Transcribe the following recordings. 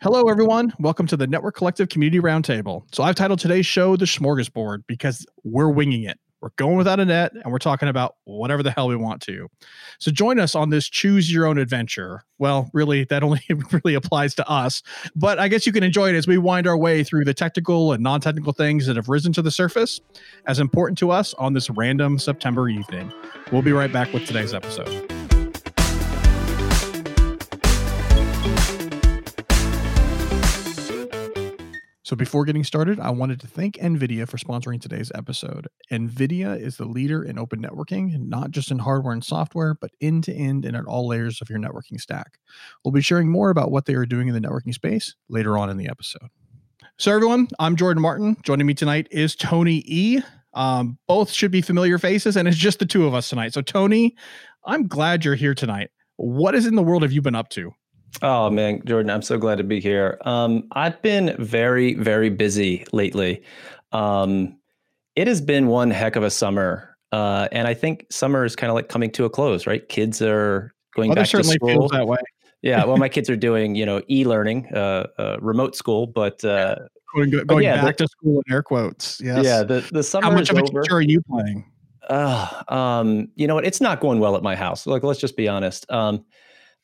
Hello, everyone. Welcome to the Network Collective Community Roundtable. So, I've titled today's show The Smorgasbord because we're winging it. We're going without a net and we're talking about whatever the hell we want to. So, join us on this choose your own adventure. Well, really, that only really applies to us, but I guess you can enjoy it as we wind our way through the technical and non technical things that have risen to the surface as important to us on this random September evening. We'll be right back with today's episode. So before getting started, I wanted to thank NVIDIA for sponsoring today's episode. NVIDIA is the leader in open networking, not just in hardware and software, but end to end and at all layers of your networking stack. We'll be sharing more about what they are doing in the networking space later on in the episode. So everyone, I'm Jordan Martin. Joining me tonight is Tony E. Um, both should be familiar faces, and it's just the two of us tonight. So Tony, I'm glad you're here tonight. What is in the world have you been up to? Oh man, Jordan, I'm so glad to be here. Um, I've been very, very busy lately. Um, it has been one heck of a summer, uh, and I think summer is kind of like coming to a close, right? Kids are going back to school. that way. yeah, well, my kids are doing you know e-learning, uh, uh, remote school, but uh, going, going but yeah, back the, to school in air quotes. Yes. Yeah, the the summer. How much of a over. teacher are you playing? Uh, um, you know what? It's not going well at my house. Like, let's just be honest. Um,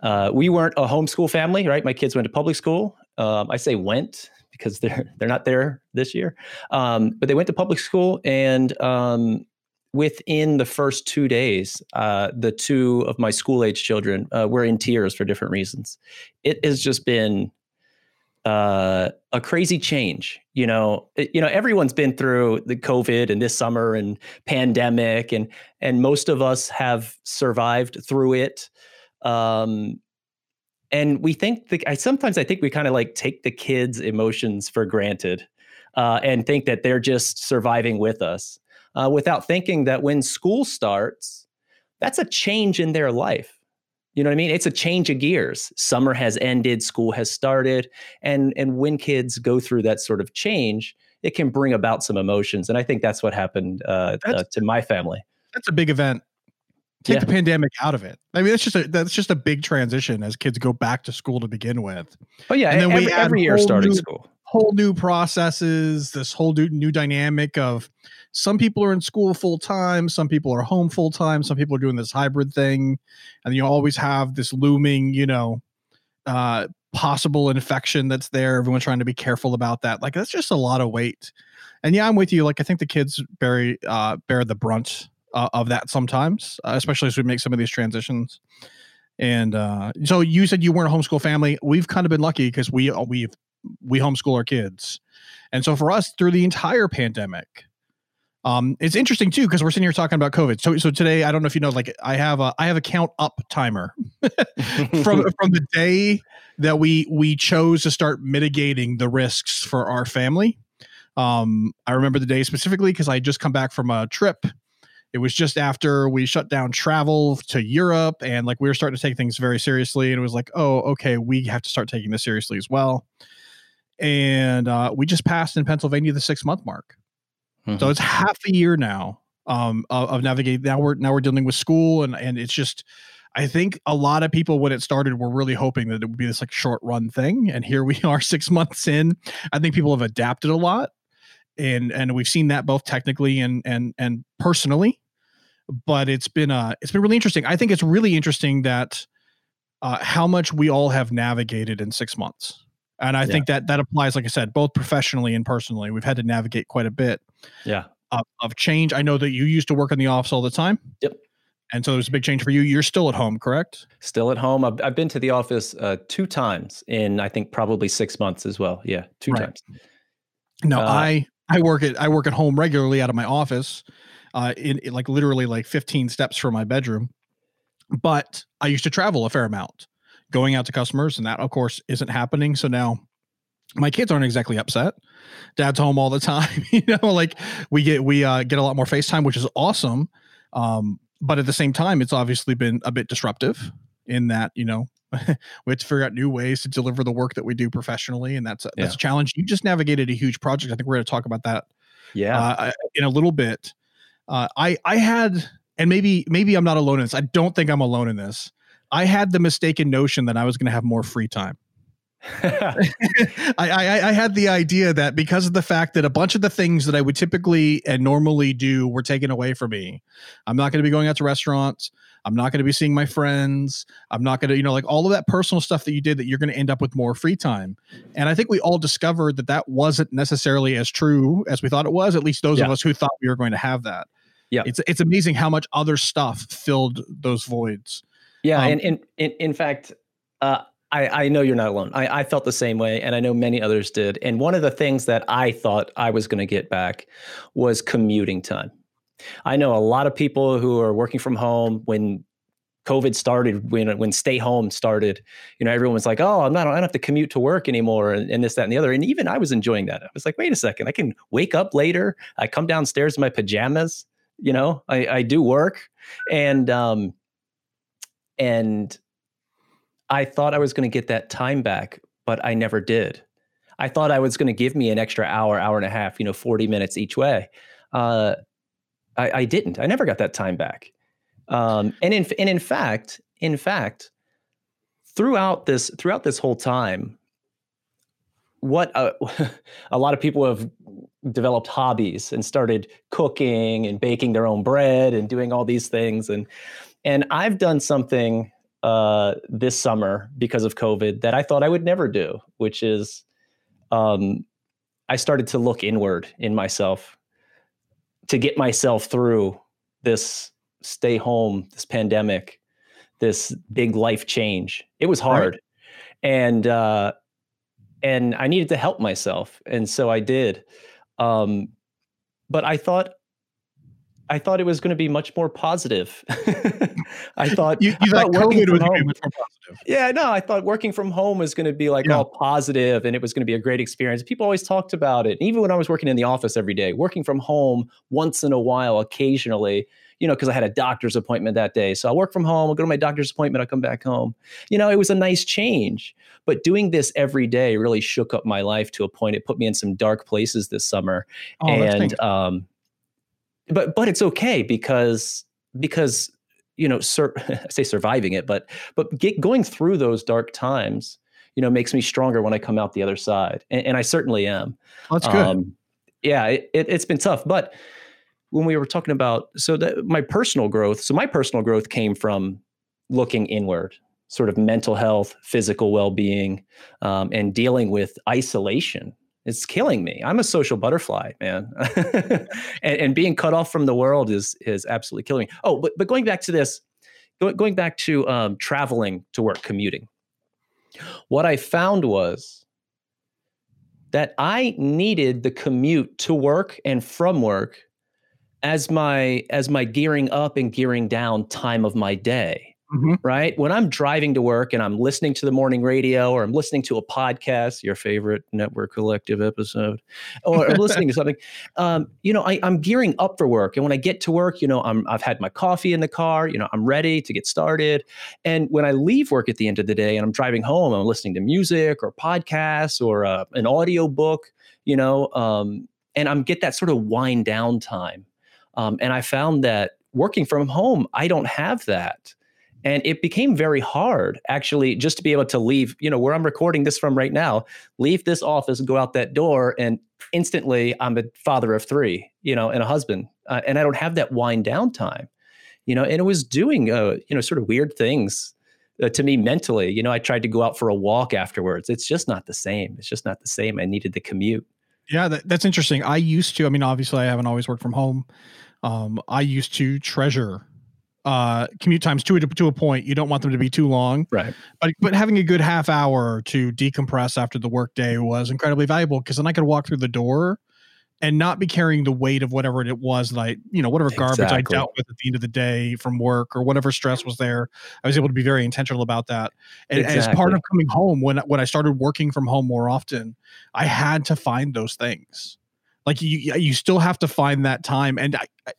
uh, we weren't a homeschool family, right? My kids went to public school. Um, I say went because they're they're not there this year, um, but they went to public school, and um, within the first two days, uh, the two of my school age children uh, were in tears for different reasons. It has just been uh, a crazy change. You know, it, you know, everyone's been through the COVID and this summer and pandemic, and and most of us have survived through it. Um, and we think that I sometimes I think we kind of like take the kids' emotions for granted uh, and think that they're just surviving with us uh, without thinking that when school starts, that's a change in their life. You know what I mean? It's a change of gears. Summer has ended, school has started, and and when kids go through that sort of change, it can bring about some emotions. And I think that's what happened uh, uh, to my family. That's a big event take yeah. the pandemic out of it. I mean, that's just a that's just a big transition as kids go back to school to begin with. Oh yeah, and then every, we every year starting new, school, whole new processes, this whole new new dynamic of some people are in school full time, some people are home full time, some people are doing this hybrid thing, and you always have this looming, you know, uh, possible infection that's there. Everyone's trying to be careful about that. Like that's just a lot of weight. And yeah, I'm with you. Like I think the kids bear uh, bear the brunt uh, of that sometimes, uh, especially as we make some of these transitions. And uh, so you said you weren't a homeschool family. We've kind of been lucky because we uh, we we homeschool our kids, and so for us through the entire pandemic, um, it's interesting too because we're sitting here talking about COVID. So so today I don't know if you know, like I have a I have a count up timer from from the day that we we chose to start mitigating the risks for our family. Um, I remember the day specifically because I just come back from a trip it was just after we shut down travel to Europe and like we were starting to take things very seriously. And it was like, oh, okay, we have to start taking this seriously as well. And uh, we just passed in Pennsylvania the six month mark. Mm-hmm. So it's half a year now um, of, of navigating. Now we're now we're dealing with school and and it's just I think a lot of people when it started were really hoping that it would be this like short run thing. And here we are six months in. I think people have adapted a lot. And and we've seen that both technically and and and personally but it's been uh it's been really interesting. I think it's really interesting that uh, how much we all have navigated in six months, and I yeah. think that that applies, like I said, both professionally and personally. We've had to navigate quite a bit. Yeah. Of, of change. I know that you used to work in the office all the time. Yep. And so there's a big change for you. You're still at home, correct? Still at home. I've, I've been to the office uh, two times in, I think, probably six months as well. Yeah, two right. times. No, uh, I I work at I work at home regularly out of my office, uh, in, in like literally like 15 steps from my bedroom. But I used to travel a fair amount, going out to customers, and that of course isn't happening. So now my kids aren't exactly upset. Dad's home all the time. you know, like we get we uh, get a lot more FaceTime, which is awesome. Um, but at the same time, it's obviously been a bit disruptive in that you know we have to figure out new ways to deliver the work that we do professionally, and that's a, that's yeah. a challenge. You just navigated a huge project. I think we're going to talk about that, yeah, uh, in a little bit. Uh, I I had, and maybe maybe I'm not alone in this. I don't think I'm alone in this. I had the mistaken notion that I was going to have more free time. I, I, I had the idea that because of the fact that a bunch of the things that I would typically and normally do were taken away from me. I'm not going to be going out to restaurants. I'm not going to be seeing my friends. I'm not going to, you know, like all of that personal stuff that you did that you're going to end up with more free time. And I think we all discovered that that wasn't necessarily as true as we thought it was, at least those yeah. of us who thought we were going to have that. Yeah. It's it's amazing how much other stuff filled those voids. Yeah, um, and, and, in in fact, uh, I, I know you're not alone. I, I felt the same way, and I know many others did. And one of the things that I thought I was going to get back was commuting time. I know a lot of people who are working from home when COVID started, when when stay home started. You know, everyone was like, "Oh, I'm not. I don't have to commute to work anymore," and, and this, that, and the other. And even I was enjoying that. I was like, "Wait a second, I can wake up later. I come downstairs in my pajamas. You know, I, I do work, and um, and I thought I was going to get that time back, but I never did. I thought I was going to give me an extra hour, hour and a half, you know, 40 minutes each way. Uh, I, I, didn't. I never got that time back. Um, and in and in fact, in fact, throughout this throughout this whole time, what uh, a lot of people have developed hobbies and started cooking and baking their own bread and doing all these things and and I've done something uh, this summer because of COVID that I thought I would never do, which is um, I started to look inward in myself to get myself through this stay home, this pandemic, this big life change. It was hard, right. and uh, and I needed to help myself, and so I did. Um, but I thought I thought it was going to be much more positive. I thought you, you thought, thought working from home, Yeah, no, I thought working from home was going to be like yeah. all positive and it was going to be a great experience. People always talked about it. Even when I was working in the office every day, working from home once in a while, occasionally, you know, because I had a doctor's appointment that day. So I work from home, I'll go to my doctor's appointment, I'll come back home. You know, it was a nice change. But doing this every day really shook up my life to a point. It put me in some dark places this summer. Oh, and um, but but it's okay because because you know sur- I say surviving it but but get, going through those dark times you know makes me stronger when I come out the other side and, and I certainly am. That's good. Um, yeah it, it, has been tough but when we were talking about so that my personal growth so my personal growth came from looking inward sort of mental health physical well-being um, and dealing with isolation it's killing me. I'm a social butterfly, man, and, and, being cut off from the world is is absolutely killing me. Oh, but but going back to this, going back to um, traveling to work, commuting. What I found was that I needed the commute to work and from work as my as my gearing up and gearing down time of my day mm-hmm. right? When I'm driving to work and I'm listening to the morning radio or I'm listening to a podcast, your favorite network collective episode, or I'm listening to something, um, you know, I, am gearing up for work. And when I get to work, you know, I'm, I've had my coffee in the car, you know, I'm ready to get started. And when I leave work at the end of the day and I'm driving home, I'm listening to music or podcasts or uh, an audio book, you know, um, and I'm get that sort of wind down time. Um, and I found that working from home, I don't have that. And it became very hard, actually, just to be able to leave, you know, where I'm recording this from right now, leave this office go out that door. And instantly I'm a father of three, you know, and a husband. Uh, and I don't have that wind down time, you know, and it was doing, uh, you know, sort of weird things uh, to me mentally. You know, I tried to go out for a walk afterwards. It's just not the same. It's just not the same. I needed the commute. Yeah, that, that's interesting. I used to, I mean, obviously, I haven't always worked from home. Um, I used to treasure uh, commute times to a, to a point. You don't want them to be too long, right? But but having a good half hour to decompress after the workday was incredibly valuable because then I could walk through the door and not be carrying the weight of whatever it was that I, you know, whatever garbage exactly. I dealt with at the end of the day from work or whatever stress was there. I was able to be very intentional about that. And exactly. as part of coming home, when when I started working from home more often, I had to find those things. Like you, you still have to find that time. And I,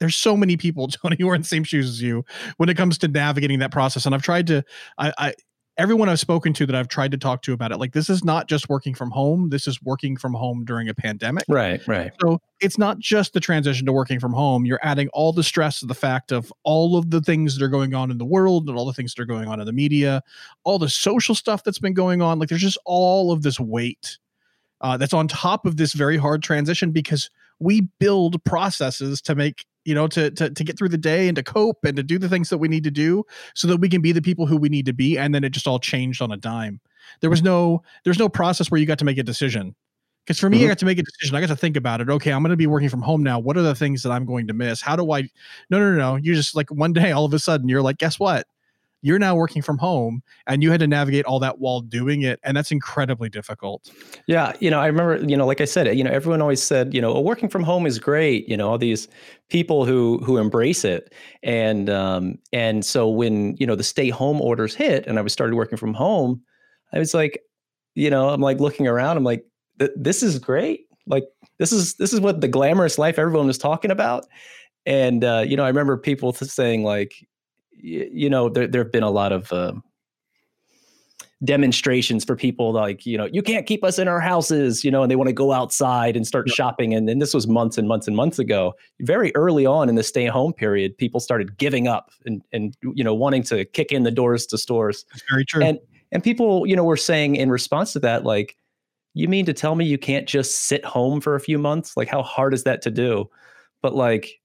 there's so many people, Tony, who are in the same shoes as you when it comes to navigating that process. And I've tried to, I, I everyone I've spoken to that I've tried to talk to about it, like this is not just working from home. This is working from home during a pandemic. Right, right. So it's not just the transition to working from home. You're adding all the stress of the fact of all of the things that are going on in the world and all the things that are going on in the media, all the social stuff that's been going on. Like there's just all of this weight uh, that's on top of this very hard transition because we build processes to make you know to, to to get through the day and to cope and to do the things that we need to do so that we can be the people who we need to be and then it just all changed on a dime. There was no there's no process where you got to make a decision. Because for me mm-hmm. i got to make a decision. I got to think about it. Okay i'm going to be working from home now. What are the things that i'm going to miss? How do i no no no no. You just like one day all of a sudden you're like guess what you're now working from home and you had to navigate all that while doing it and that's incredibly difficult. Yeah you know i remember you know like i said you know everyone always said you know oh, working from home is great you know all these people who who embrace it. And um and so when you know the stay home orders hit and i was started working from home i was like you know i'm like looking around i'm like this is great. Like this is this is what the glamorous life everyone was talking about. And uh, you know i remember people saying like you know, there there have been a lot of uh, demonstrations for people like you know you can't keep us in our houses you know and they want to go outside and start shopping and, and this was months and months and months ago. Very early on in the stay home period people started giving up and and you know wanting to kick in the doors to stores. That's very true. And and people you know were saying in response to that like you mean to tell me you can't just sit home for a few months? Like how hard is that to do? But like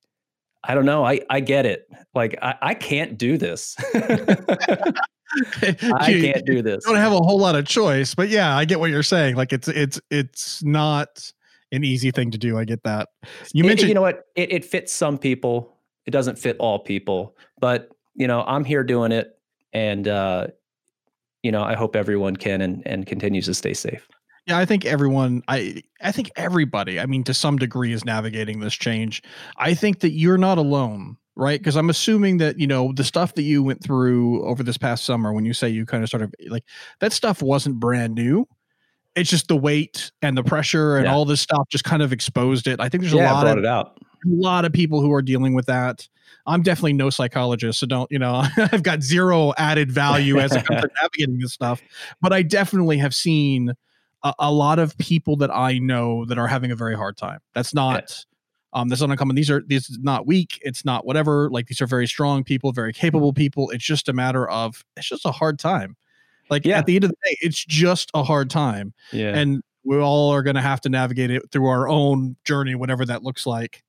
I don't know. I, I get it. Like I, I can't do this. I can't do this. Don't have a whole lot of choice, but yeah, I get what you're saying. Like it's it's it's not an easy thing to do. I get that. You it, mentioned, you know what? It, it fits some people. It doesn't fit all people. But you know, I'm here doing it, and uh, you know, I hope everyone can and and continues to stay safe. Yeah, I think everyone I I think everybody, I mean to some degree is navigating this change. I think that you're not alone, right? Because I'm assuming that, you know, the stuff that you went through over this past summer when you say you kind of sort of like that stuff wasn't brand new. It's just the weight and the pressure and yeah. all this stuff just kind of exposed it. I think there's yeah, a lot brought of it out. a lot of people who are dealing with that. I'm definitely no psychologist, so don't you know? I've got zero added value as to navigating this stuff, but I definitely have seen a, a, lot of people that I know that are having a very hard time. That's not um that's not uncommon. These are these is not weak. It's not whatever. Like these are very strong people, very capable people. It's just a matter of it's just a hard time. Like yeah. at the end of the day, it's just a hard time. Yeah. And we all are going to have to navigate it through our own journey, whatever that looks like.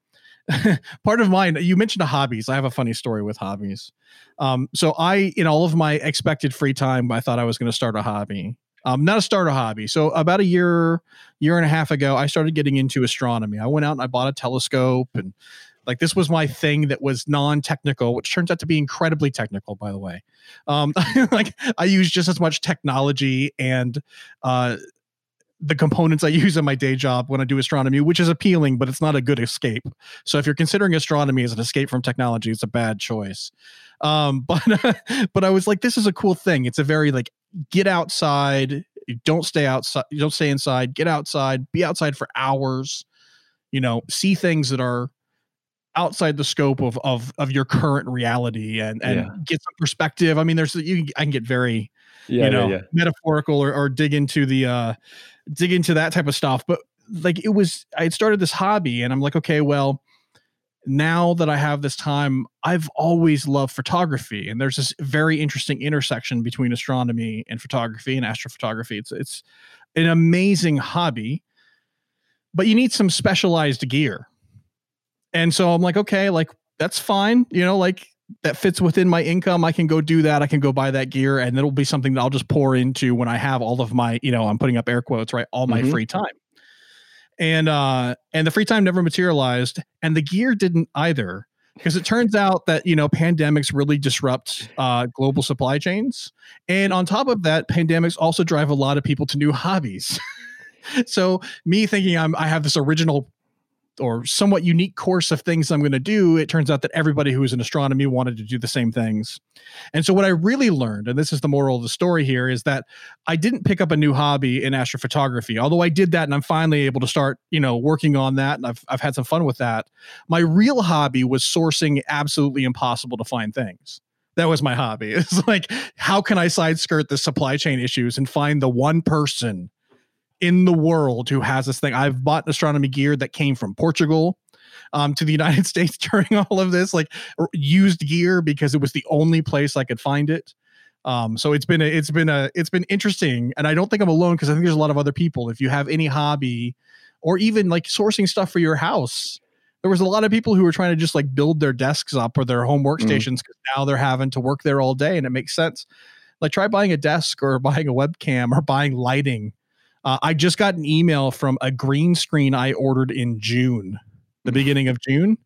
part of mine you mentioned hobbies i have a funny story with hobbies um, so i in all of my expected free time i thought i was going to start a hobby um, not a starter hobby. So about a year, year and a half ago, I started getting into astronomy. I went out and I bought a telescope and like this was my thing that was non-technical, which turns out to be incredibly technical, by the way. Um, like I use just as much technology and uh, the components I use in my day job when I do astronomy, which is appealing, but it's not a good escape. So if you're considering astronomy as an escape from technology, it's a bad choice. Um, but but I was like, this is a cool thing. It's a very like get outside. Don't stay outside. You don't stay inside. Get outside. Be outside for hours. You know, see things that are outside the scope of of of your current reality and and yeah. get some perspective. I mean, there's you I can get very yeah, you know yeah, metaphorical or, or dig into the uh dig into that type of stuff. But like it was, I had started this hobby, and I'm like, okay, well, now that I have this time, I've always loved photography, and there's this very interesting intersection between astronomy and photography and astrophotography. It's it's an amazing hobby, but you need some specialized gear. And so I'm like, okay, like that's fine, you know, like that fits within my income, I can go do that. I can go buy that gear, and it'll be something that I'll just pour into when I have all of my, you know, I'm putting up air quotes, right? All my mm-hmm. free time. And uh and the free time never materialized, and the gear didn't either. Because it turns out that you know pandemics really disrupt uh, global supply chains, and on top of that, pandemics also drive a lot of people to new hobbies. so me thinking I'm I have this original or somewhat unique course of things I'm going to do, it turns out that everybody who was in astronomy wanted to do the same things. And so, what I really learned, and this is the moral of the story here, is that I didn't pick up a new hobby in astrophotography. Although I did that, and I'm finally able to start, you know, working on that, and I've I've had some fun with that. My real hobby was sourcing absolutely impossible to find things That was my hobby. It's like, how can I side skirt the supply chain issues and find the one person in the world who has this thing? I've bought astronomy gear that came from Portugal um, to the United States during all of this, like used gear because it was the only place I could find it. Um, so it's been a, it's been a it's been interesting, and I don't think I'm alone because I think there's a lot of other people. If you have any hobby, or even like sourcing stuff for your house, there was a lot of people who were trying to just like build their desks up or their home mm. workstations because mm. now they're having to work there all day, and it makes sense. Like try buying a desk or buying a webcam or buying lighting. Uh, I just got an email from a green screen I ordered in June, the mm. beginning of June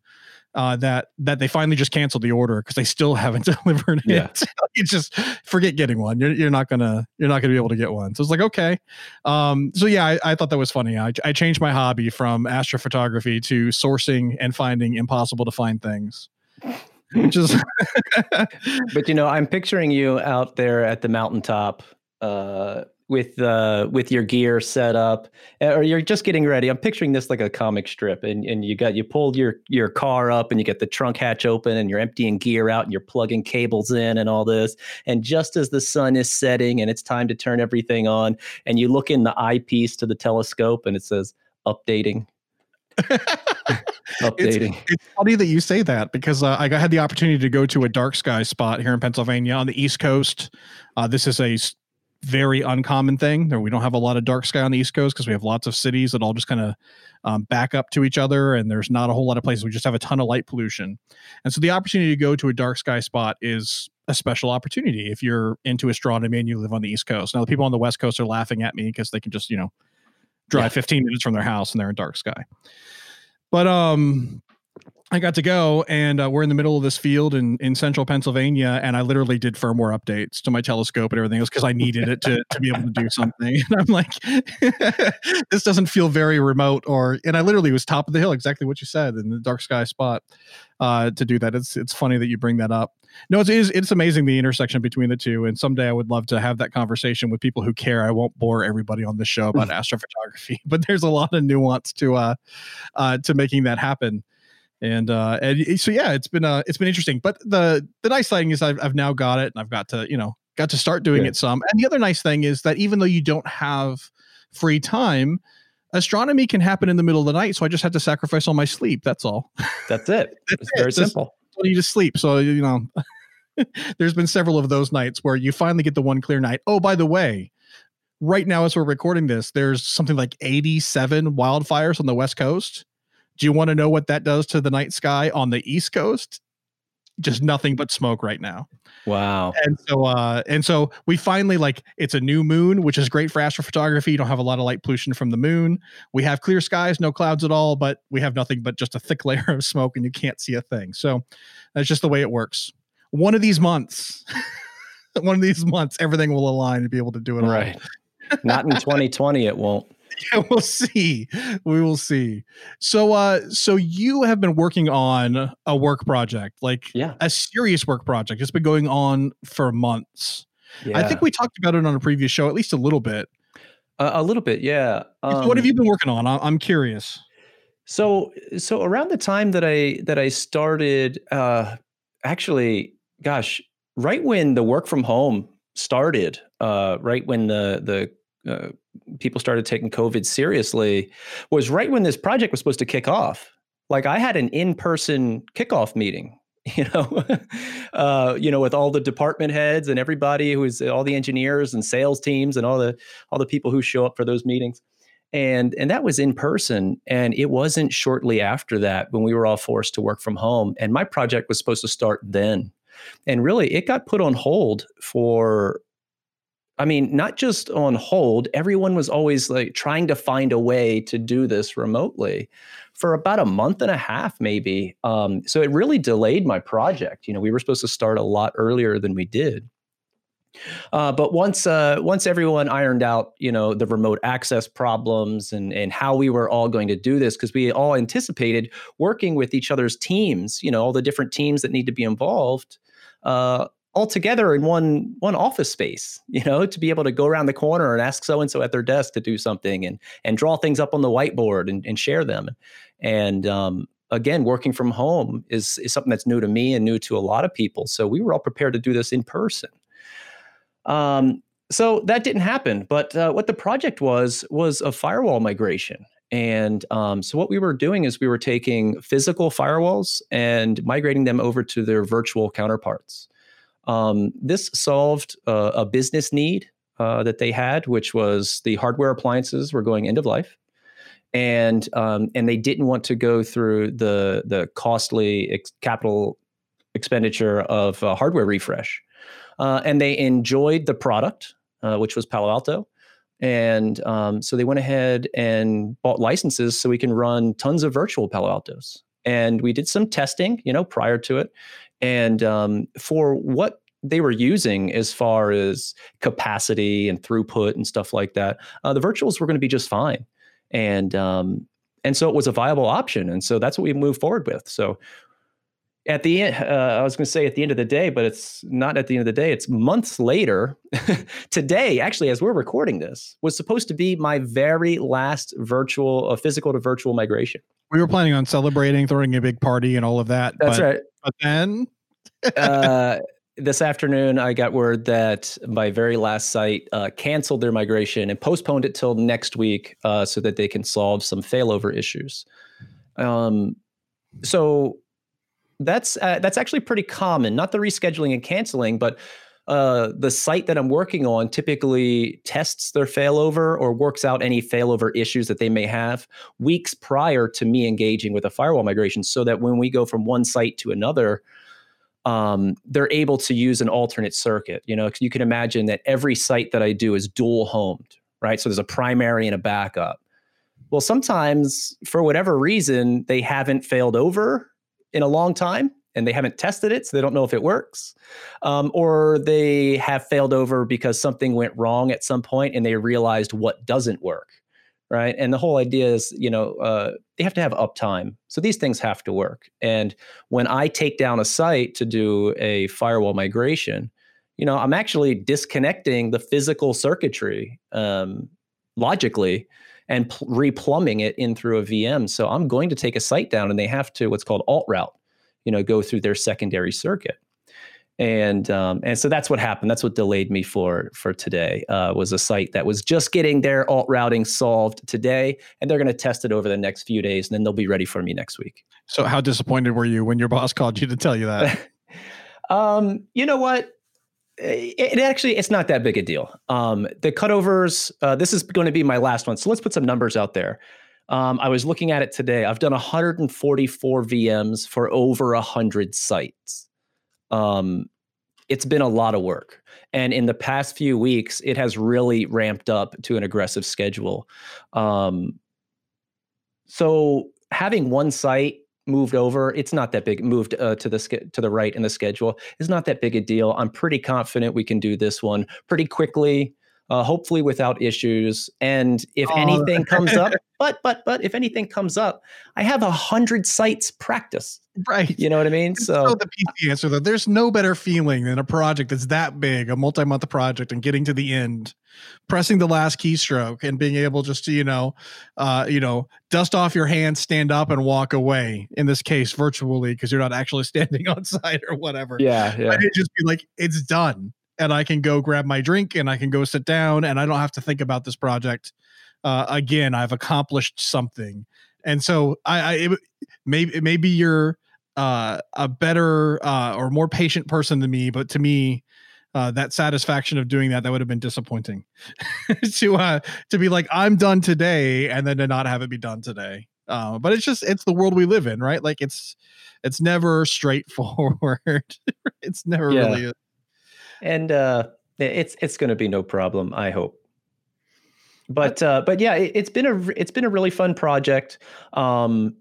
uh, that that they finally just canceled the order because they still haven't delivered yeah. it. you just forget getting one. You're, you're not gonna you're not gonna be able to get one. So it's like okay. Um, so yeah, I, I thought that was funny. I, I changed my hobby from astrophotography to sourcing and finding impossible to find things. Which is but you know, I'm picturing you out there at the mountaintop uh, with uh with your gear set up or you're just getting ready i'm picturing this like a comic strip and and you got you pulled your your car up and you get the trunk hatch open and you're emptying gear out and you're plugging cables in and all this and just as the sun is setting and it's time to turn everything on and you look in the eyepiece to the telescope and it says updating updating. It's, it's, funny that you say that because uh, I had the opportunity to go to a dark sky spot here in Pennsylvania on the East Coast. Uh, this is a very uncommon thing. We don't have a lot of dark sky on the East Coast because we have lots of cities that all just kind of um, back up to each other, and there's not a whole lot of places. We just have a ton of light pollution, and so the opportunity to go to a dark sky spot is a special opportunity if you're into astronomy and you live on the East Coast. Now, the people on the West Coast are laughing at me because they can just you know drive yeah. 15 minutes from their house and they're in dark sky. But um, I got to go, and uh, we're in the middle of this field in, in central Pennsylvania, and I literally did firmware updates to my telescope and everything else because I needed it to, to be able to do something. And I'm like, this doesn't feel very remote, or and I literally was top of the hill, exactly what you said, in the dark sky spot uh, to do that. It's it's funny that you bring that up. No, it's, it's it's amazing the intersection between the two, and someday I would love to have that conversation with people who care. I won't bore everybody on the show about astrophotography, but there's a lot of nuance to uh, uh to making that happen and uh and so yeah it's been uh it's been interesting. But the the nice thing is i've, I've now got it and i've got to you know got to start doing yeah. it some. And the other nice thing is that even though you don't have free time astronomy can happen in the middle of the night so i just have to sacrifice all my sleep that's all. That's it. That's it's it. very simple. I need to sleep. So you know there's been several of those nights where you finally get the one clear night. Oh by the way right now as we're recording this there's something like 87 wildfires on the west coast do you want to know what that does to the night sky on the East Coast? Just nothing but smoke right now. Wow. And so uh and so we finally like it's a new moon, which is great for astrophotography. You don't have a lot of light pollution from the moon. We have clear skies, no clouds at all, but we have nothing but just a thick layer of smoke and you can't see a thing. So that's just the way it works. One of these months, one of these months, everything will align to be able to do it right. Not in 2020, it won't. Yeah, we'll see. We will see. So, uh, so you have been working on a work project, like yeah. a serious work project. It's been going on for months. Yeah. I think we talked about it on a previous show, at least a little bit. Uh, a little bit, yeah. Um, so what have you um been working on? I'm curious. So, so around the time that I that I started, uh, actually, gosh, right when the work from home started, uh, right when the the uh, people started taking COVID seriously was right when this project was supposed to kick off. Like I had an in-person kickoff meeting, you know, uh, you know, with all the department heads and everybody who is all the engineers and sales teams and all the all the people who show up for those meetings. And and that was in person. And it wasn't shortly after that when we were all forced to work from home. And my project was supposed to start then. And really it got put on hold for I mean, not just on hold, everyone was always like trying to find a way to do this remotely for about a month and a half, maybe. Um, so it really delayed my project. You know, we were supposed to start a lot earlier than we did. Uh, but once uh, once everyone ironed out, you know, the remote access problems and and how we were all going to do this, because we all anticipated working with each other's teams, you know, all the different teams that need to be involved. Uh, all together in one one office space you know to be able to go around the corner and ask so and so at their desk to do something and and draw things up on the whiteboard and, and share them and um, again, working from home is, is something that's new to me and new to a lot of people. So we were all prepared to do this in person. Um, so that didn't happen. But uh, what the project was was a firewall migration. And um, so what we were doing is we were taking physical firewalls and migrating them over to their virtual counterparts. Um, this solved uh, a business need uh, that they had, which was the hardware appliances were going end of life, and um, and they didn't want to go through the the costly ex- capital expenditure of hardware refresh, uh, and they enjoyed the product, uh, which was Palo Alto. And um, so they went ahead and bought licenses so we can run tons of virtual Palo Altos. And we did some testing, you know, prior to it. And um, for what they were using as far as capacity and throughput and stuff like that, uh, the virtuals were going to be just fine. And um, and so it was a viable option. And so that's what we moved forward with. So at the end, uh, I was going to say at the end of the day, but it's not at the end of the day. It's months later. Today, actually, as we're recording this, was supposed to be my very last virtual, uh, physical to virtual migration. We were planning on celebrating, throwing a big party, and all of that. That's but, right. But then, uh, this afternoon, I got word that my very last site uh, canceled their migration and postponed it till next week, uh, so that they can solve some failover issues. Um, so that's uh, that's actually pretty common. Not the rescheduling and canceling, but uh, the site that I'm working on typically tests their failover or works out any failover issues that they may have weeks prior to me engaging with a firewall migration, so that when we go from one site to another, um, they're able to use an alternate circuit. You know, you can imagine that every site that I do is dual homed, right? So there's a primary and a backup. Well, sometimes for whatever reason, they haven't failed over in a long time and they haven't tested it, so they don't know if it works. Um, or they have failed over because something went wrong at some point and they realized what doesn't work, right? And the whole idea is, you know, uh, they have to have uptime. So these things have to work. And when I take down a site to do a firewall migration, you know, I'm actually disconnecting the physical circuitry um, logically and pl- replumbing it in through a VM. So I'm going to take a site down and they have to what's called alt route, you know, go through their secondary circuit. And um, and so that's what happened. That's what delayed me for for today. Uh, was a site that was just getting their alt routing solved today, and they're going to test it over the next few days, and then they'll be ready for me next week. So, how disappointed were you when your boss called you to tell you that? um, you know what? it, it, actually it's not that big a deal. Um, the cutovers. Uh, this is going to be my last one, so let's put some numbers out there. Um, I was looking at it today. I've done 144 VMs for over 100 sites. Um, it's been a lot of work. And in the past few weeks, it has really ramped up to an aggressive schedule. Um, so having one site moved over. It's not that big. Moved uh, to the to the right in the schedule is not that big a deal. I'm pretty confident we can do this one pretty quickly. Uh, hopefully without issues. And if oh. anything comes up, but but but if anything comes up, I have a hundred sites practice. Right. You know what I mean? So the PC answer though, there's no better feeling than a project that's that big, a multi-month project, and getting to the end, pressing the last keystroke, and being able just to you know, uh, you know, dust off your hands, stand up, and walk away. In this case, virtually, because you're not actually standing on site or whatever. Yeah, yeah. it just be like it's done and I can go grab my drink and I can go sit down and I don't have to think about this project uh, again. I've accomplished something, and so I, I it, maybe maybe you're uh, a better uh, or more patient person than me, but to me. Uh, that satisfaction of doing that that would have been disappointing to uh to be like i'm done today and then to not have it be done today uh, but it's just it's the world we live in right like it's it's never straightforward it's never yeah. really and uh, it's it's going to be no problem. I hope. But uh, but yeah, it, has been a it's been a really fun project, um,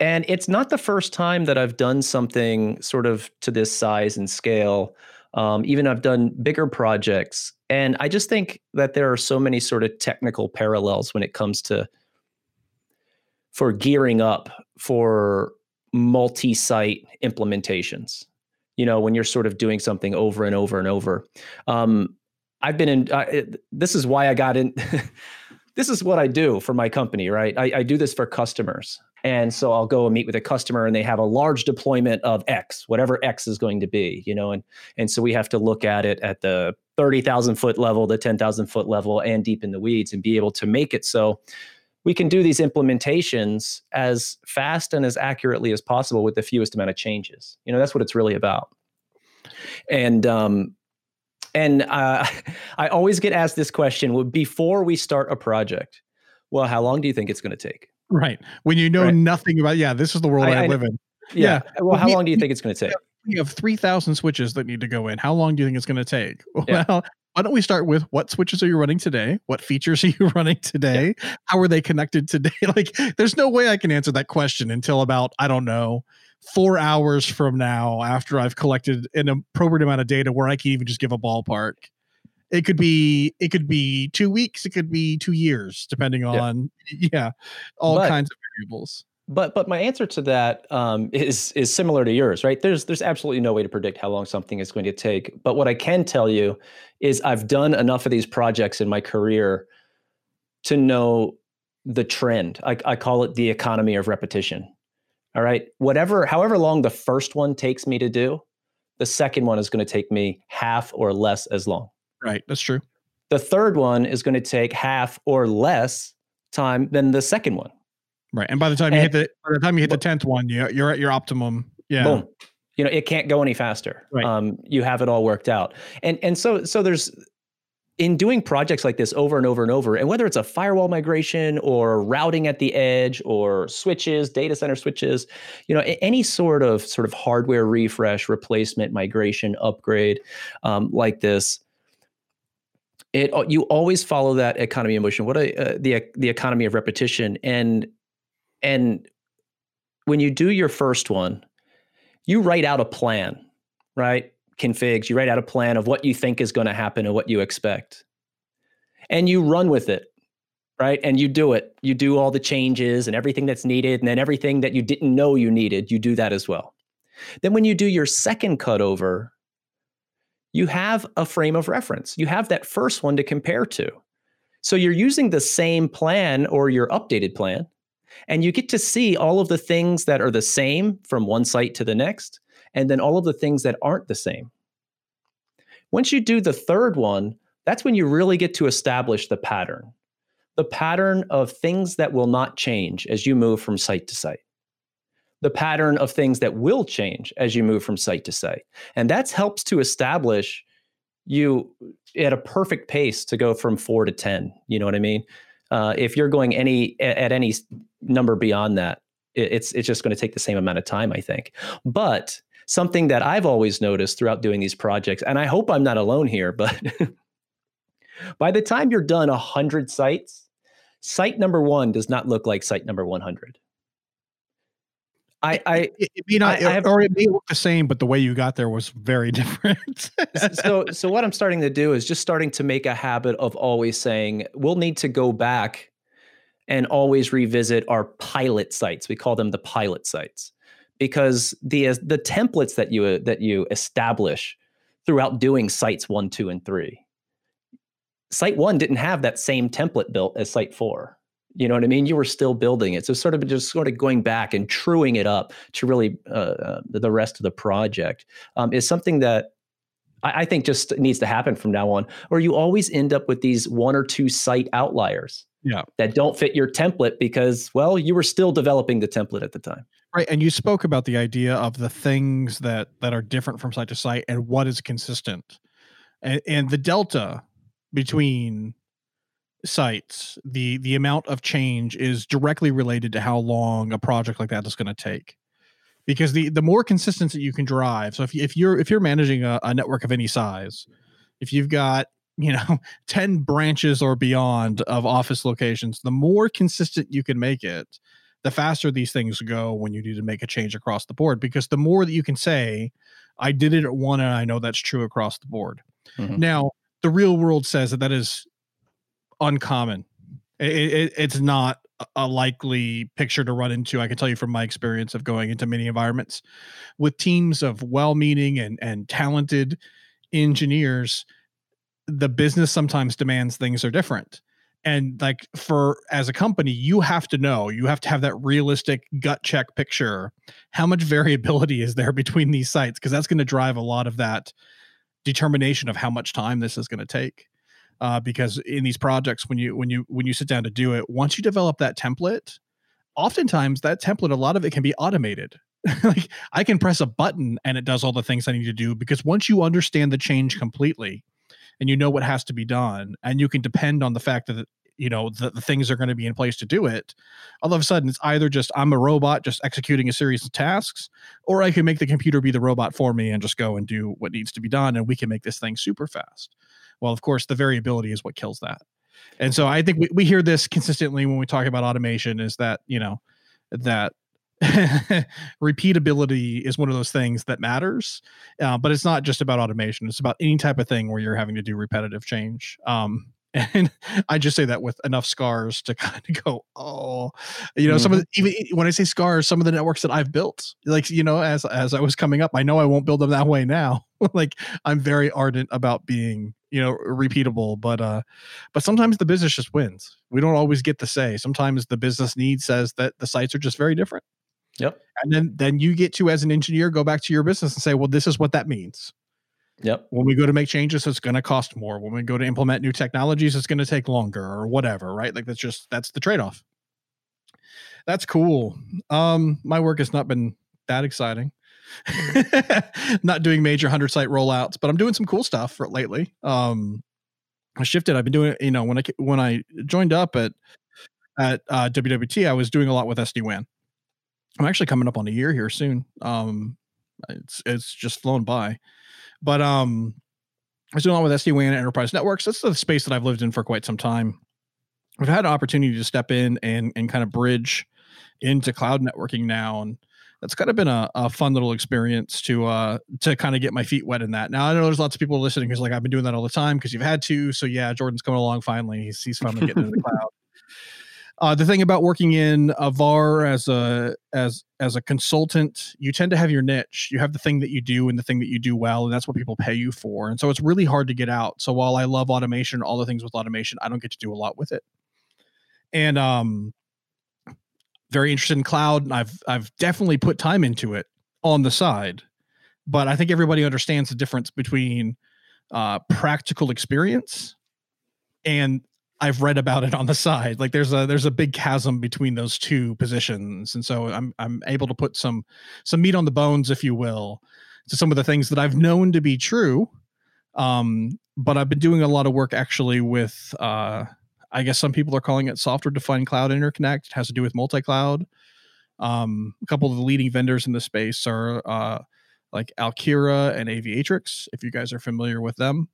and it's not the first time that I've done something sort of to this size and scale. Um, even I've done bigger projects, and I just think that there are so many sort of technical parallels when it comes to for gearing up for multi-site implementations you know, when you're sort of doing something over and over and over. Um, I've been in, uh, it, this is why I got in. this is what I do for my company, right? I, I do this for customers. and so i'll go and meet with a customer and they have a large deployment of x whatever x is going to be you know and and so we have to look at it at the 30,000 foot level the 10,000 foot level and deep in the weeds and be able to make it so we can do these implementations as fast and as accurately as possible with the fewest amount of changes you know that's what it's really about and um and uh, i always get asked this question before we start a project well how long do you think it's going to take Right. When you know Right. nothing about, yeah, this is the world I, I- I live in. yeah, Yeah. well how We- long do you think it's going to take We have 3,000 switches that need to go in. How long do you think it's going to take? Yeah. Well, why don't we start with what switches are you running today? What features are you running today? How are they connected today? Like, there's no way I can answer that question until about, I don't know, four hours from now after I've collected an appropriate amount of data where I can even just give a ballpark. It could be it could be two weeks, it could be two years, depending Yeah. on yeah, all But- kinds of variables. But but my answer to that um, is is similar to yours, right? There's there's absolutely no way to predict how long something is going to take. But what I can tell you is I've done enough of these projects in my career to know the trend. I, I call it the economy of repetition. All right, whatever, however long the first one takes me to do, the second one is going to take me half or less as long. Right. That's true. The third one is going to take half or less time than the second one. Right. And by the time you hit the by the time you hit the tenth one, you you're at your optimum. Yeah. boom you know it can't go any faster Right. um, you have it all worked out and and so so there's in doing projects like this over and over and over and whether it's a firewall migration or routing at the edge or switches data center switches you know any sort of sort of hardware refresh replacement migration upgrade um, like this it you always follow that economy of motion what a uh, the the economy of repetition and and when you do your first one you write out a plan, right? Configs, you write out a plan of what you think is going to happen and what you expect. And you run with it, right? And you do it. You do all the changes and everything that's needed. And then everything that you didn't know you needed, you do that as well. Then when you do your second cutover, you have a frame of reference. You have that first one to compare to. So you're using the same plan or your updated plan and you get to see all of the things that are the same from one site to the next, and then all of the things that aren't the same. Once you do the third one, that's when you really get to establish the pattern the pattern of things that will not change as you move from site to site, the pattern of things that will change as you move from site to site. And that helps to establish you at a perfect pace to go from four to 10. You know what I mean? Uh, if you're going any at, any number beyond that, it's it's just going to take the same amount of time, I think. But something that I've always noticed throughout doing these projects, and I hope I'm not alone here, but by the time you're done 100 sites, site number one does not look like site number 100. I, I It, it may not, I- I have- or it may look the same, but the way you got there was very different. so so what I'm starting to do is just starting to make a habit of always saying we'll need to go back and always revisit our pilot sites. We call them the pilot sites because the uh, the templates that you uh, that you establish throughout doing sites 1, 2 and 3. Site 1 didn't have that same template built as site 4. You know what I mean? You were still building it. So sort of just sort of going back and truing it up to really uh, uh, the rest of the project um, is something that I, I think just needs to happen from now on. Or you always end up with these one or two site outliers Yeah. that don't fit your template because, well, you were still developing the template at the time. right. And you spoke about the idea of the things that that are different from site to site and what is consistent. And, and the delta between sites, the the amount of change is directly related to how long a project like that is going to take. Because the the more consistency you can drive, so if you, if you're if you're managing a, a network of any size, if you've got you know 10 branches or beyond of office locations, the more consistent you can make it, the faster these things go when you need to make a change across the board. Because the more that you can say, I did it at one and I know that's true across the board. Mhm. Now, the real world says that that is uncommon. It, it, it's not a- likely picture to run into. I can tell you from my experience of going into many environments with teams of well-meaning and and talented engineers. The business sometimes demands things are different, and like for as a company you have to know you have to have that realistic gut check picture how much variability is there between these sites because that's going to drive a lot of that determination of how much time this is going to take uh, because in these projects when you when you when you sit down to do it once you develop that template oftentimes that template a lot of it can be automated. Like i can press a button and it does all the things i need to do because once you understand the change completely and you know what has to be done and you can depend on the fact that you know the, the things are going to be in place to do it all of a sudden it's either just i'm a robot just executing a series of tasks or i can make the computer be the robot for me and just go and do what needs to be done and we can make this thing super fast well of course the variability is what kills that. And so i think we, we hear this consistently when we talk about automation is that you know that repeatability is one of those things that matters uh, but it's not just about automation. It's about any type of thing where you're having to do repetitive change. Um, and i just say that with enough scars to kind of go oh you know mm-hmm. some of mm-hmm. the, even when i say scars some of the networks that i've built like you know as as i was coming up i know i won't build them that way now like i'm very ardent about being you know repeatable but uh but sometimes the business just wins we don't always get to say sometimes the business need says that the sites are just very different Yep. And then then you get to as an engineer go back to your business and say, well, this is what that means. Yep. When we go to make changes, it's going to cost more. When we go to implement new technologies, it's going to take longer or whatever, right? Like that's just that's the trade-off. That's cool. Um my work has not been that exciting. not doing major 100 site rollouts, but I'm doing some cool stuff for lately. Um I shifted. I've been doing, you know, when I when I joined up at at uh, WWT, I was doing a lot with SD WAN. I'm actually coming up on a year here soon. Um, it's it's just flown by, but um, I was doing a lot with SD WAN enterprise networks. That's the space that I've lived in for quite some time. I've had an opportunity to step in and and kind of bridge into cloud networking now, and that's kind of been a, a fun little experience to uh to kind of get my feet wet in that. Now I know there's lots of people listening who's like, I've been doing that all the time because you've had to. So yeah, Jordan's coming along finally. He's he's finally getting into the cloud. Uh, the thing about working in a VAR as a as as a consultant, you tend to have your niche. You have the thing that you do and the thing that you do well, and that's what people pay you for. And so it's really hard to get out. So while I love automation, all the things with automation, I don't get to do a lot with it. And um, very interested in cloud, and I've I've definitely put time into it on the side. But I think everybody understands the difference between uh, practical experience and I've read about it on the side. Like there's a there's a big chasm between those two positions, and so I'm I'm able to put some some meat on the bones, if you will, to some of the things that I've known to be true. Um, but I've been doing a lot of work actually with uh, I guess some people are calling it software defined cloud interconnect. It has to do with multi cloud. Um, a couple of the leading vendors in the space are uh, like Alkira and Aviatrix. If you guys are familiar with them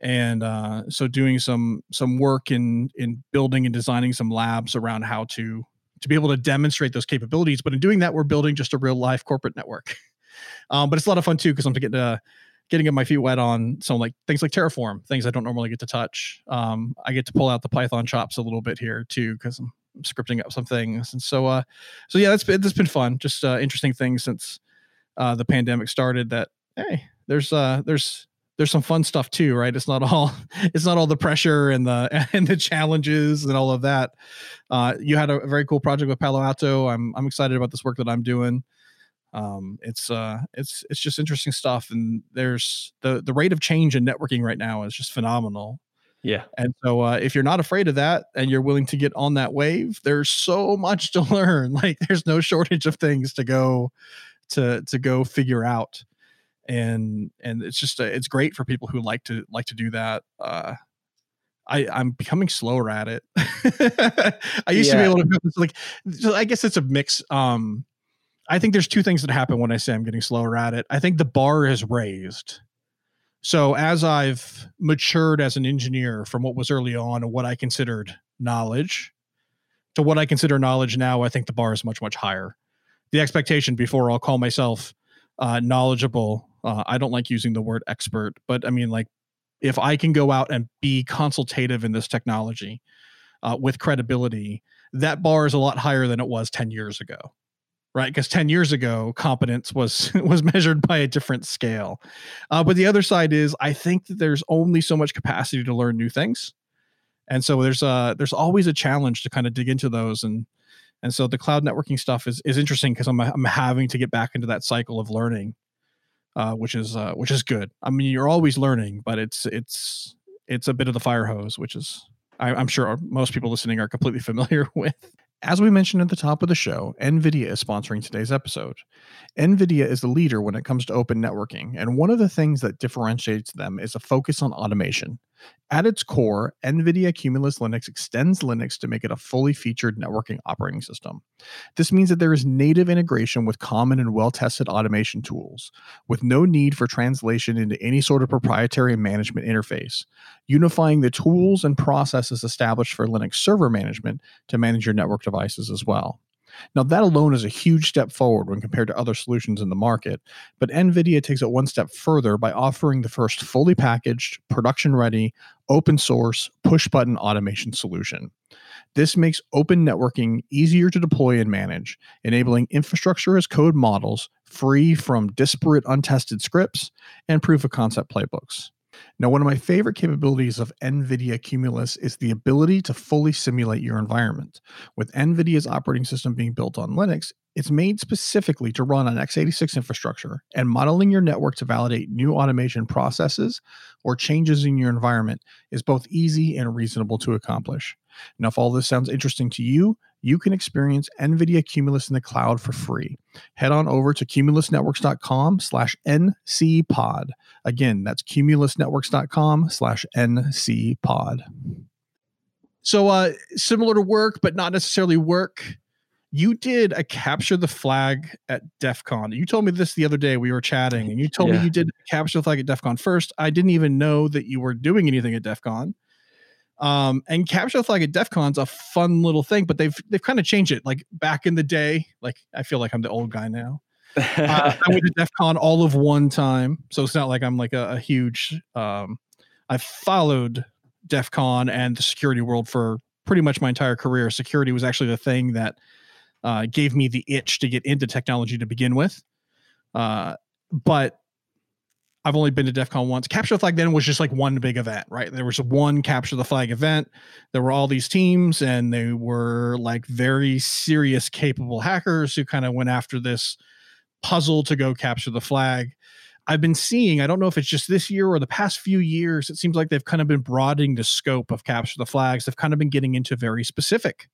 and uh, so doing some some work in in building and designing some labs around how to to be able to demonstrate those capabilities but in doing that we're building just a real life corporate network. Um, but it's a lot of fun too because i'm getting getting my feet wet on some like things like terraform things i don't normally get to touch. Um, i get to pull out the python chops a little bit here too because I'm, I'm, scripting up some things. And so uh so yeah that's been that's been fun just uh, interesting things since uh, the pandemic started that hey there's uh there's there's some fun stuff too, right? It's not all it's not all the pressure and the and the challenges and all of that. Uh, you had a very cool project with Palo Alto. I'm I'm excited about this work that I'm doing. Um, it's uh it's it's just interesting stuff, and there's the the rate of change in networking right now is just phenomenal. Yeah. And so uh, if you're not afraid of that and you're willing to get on that wave, there's so much to learn. Like there's no shortage of things to go to to go figure out and and it's just a, it's great for people who like to like to do that uh I, I'm becoming slower at it. I used yeah. to be able to like so I guess it's a mix. Um I think there's two things that happen when I say I'm getting slower at it. I think the bar is raised. So as I've matured as an engineer from what was early on and what I considered knowledge to what I consider knowledge now, I think the bar is much, much higher. The expectation before I'll call myself uh, knowledgeable uh, I don't like using the word expert, but I mean, like, if I can go out and be consultative in this technology uh, with credibility, that bar is a lot higher than it was 10 years ago right? Because 10 years ago competence was was measured by a different scale. Uh, but the other side is i think that there's only so much capacity to learn new things. And so there's uh there's always a challenge to kind of dig into those and and so the cloud networking stuff is is interesting because I'm I'm having to get back into that cycle of learning, uh, which is uh, which is good. I mean, you're always learning, but it's it's it's a bit of the fire hose, which is I, I'm sure most people listening are completely familiar with. As we mentioned at the top of the show, NVIDIA is sponsoring today's episode. NVIDIA is the leader when it comes to open networking, and one of the things that differentiates them is a focus on automation. At its core, NVIDIA Cumulus Linux extends Linux to make it a fully featured networking operating system. This means that there is native integration with common and well tested automation tools, with no need for translation into any sort of proprietary management interface, unifying the tools and processes established for Linux server management to manage your network devices as well. Now, that alone is a huge step forward when compared to other solutions in the market, but NVIDIA takes it one step further by offering the first fully packaged, production ready, open source, push button automation solution. This makes open networking easier to deploy and manage, enabling infrastructure as code models free from disparate, untested scripts and proof of concept playbooks. Now, one of my favorite capabilities of NVIDIA Cumulus is the ability to fully simulate your environment. With NVIDIA's operating system being built on Linux, it's made specifically to run on x86 infrastructure, and modeling your network to validate new automation processes or changes in your environment is both easy and reasonable to accomplish. Now, if all this sounds interesting to you, you can experience NVIDIA Cumulus in the cloud for free. Head on over to cumulusnetworks.com slash ncpod. Again, that's cumulusnetworks.com slash ncpod. So uh, similar to work, but not necessarily work. You did a capture the flag at DEF CON. You told me this the other day. We were chatting, and you told yeah. me you did capture the flag at DEF CON first. I didn't even know that you were doing anything at DEF CON. Um, and capture the flag at DEF CON's a fun little thing, but they've they've kind of changed it. Like back in the day, like I feel like I'm the old guy now. uh, I went to DEF CON all of one time, so it's not like I'm like a, a huge. Um, I followed DEF CON and the security world for pretty much my entire career. Security was actually the thing that uh, gave me the itch to get into technology to begin with. Uh, but I've only been to DEF CON once. Capture the Flag then was just like one big event, right? There was one Capture the Flag event. There were all these teams, and they were like very serious, capable hackers who kind of went after this puzzle to go capture the flag. I've been seeing, I don't know if it's just this year or the past few years, it seems like they've kind of been broadening the scope of capture the flags. They've kind of been getting into very specific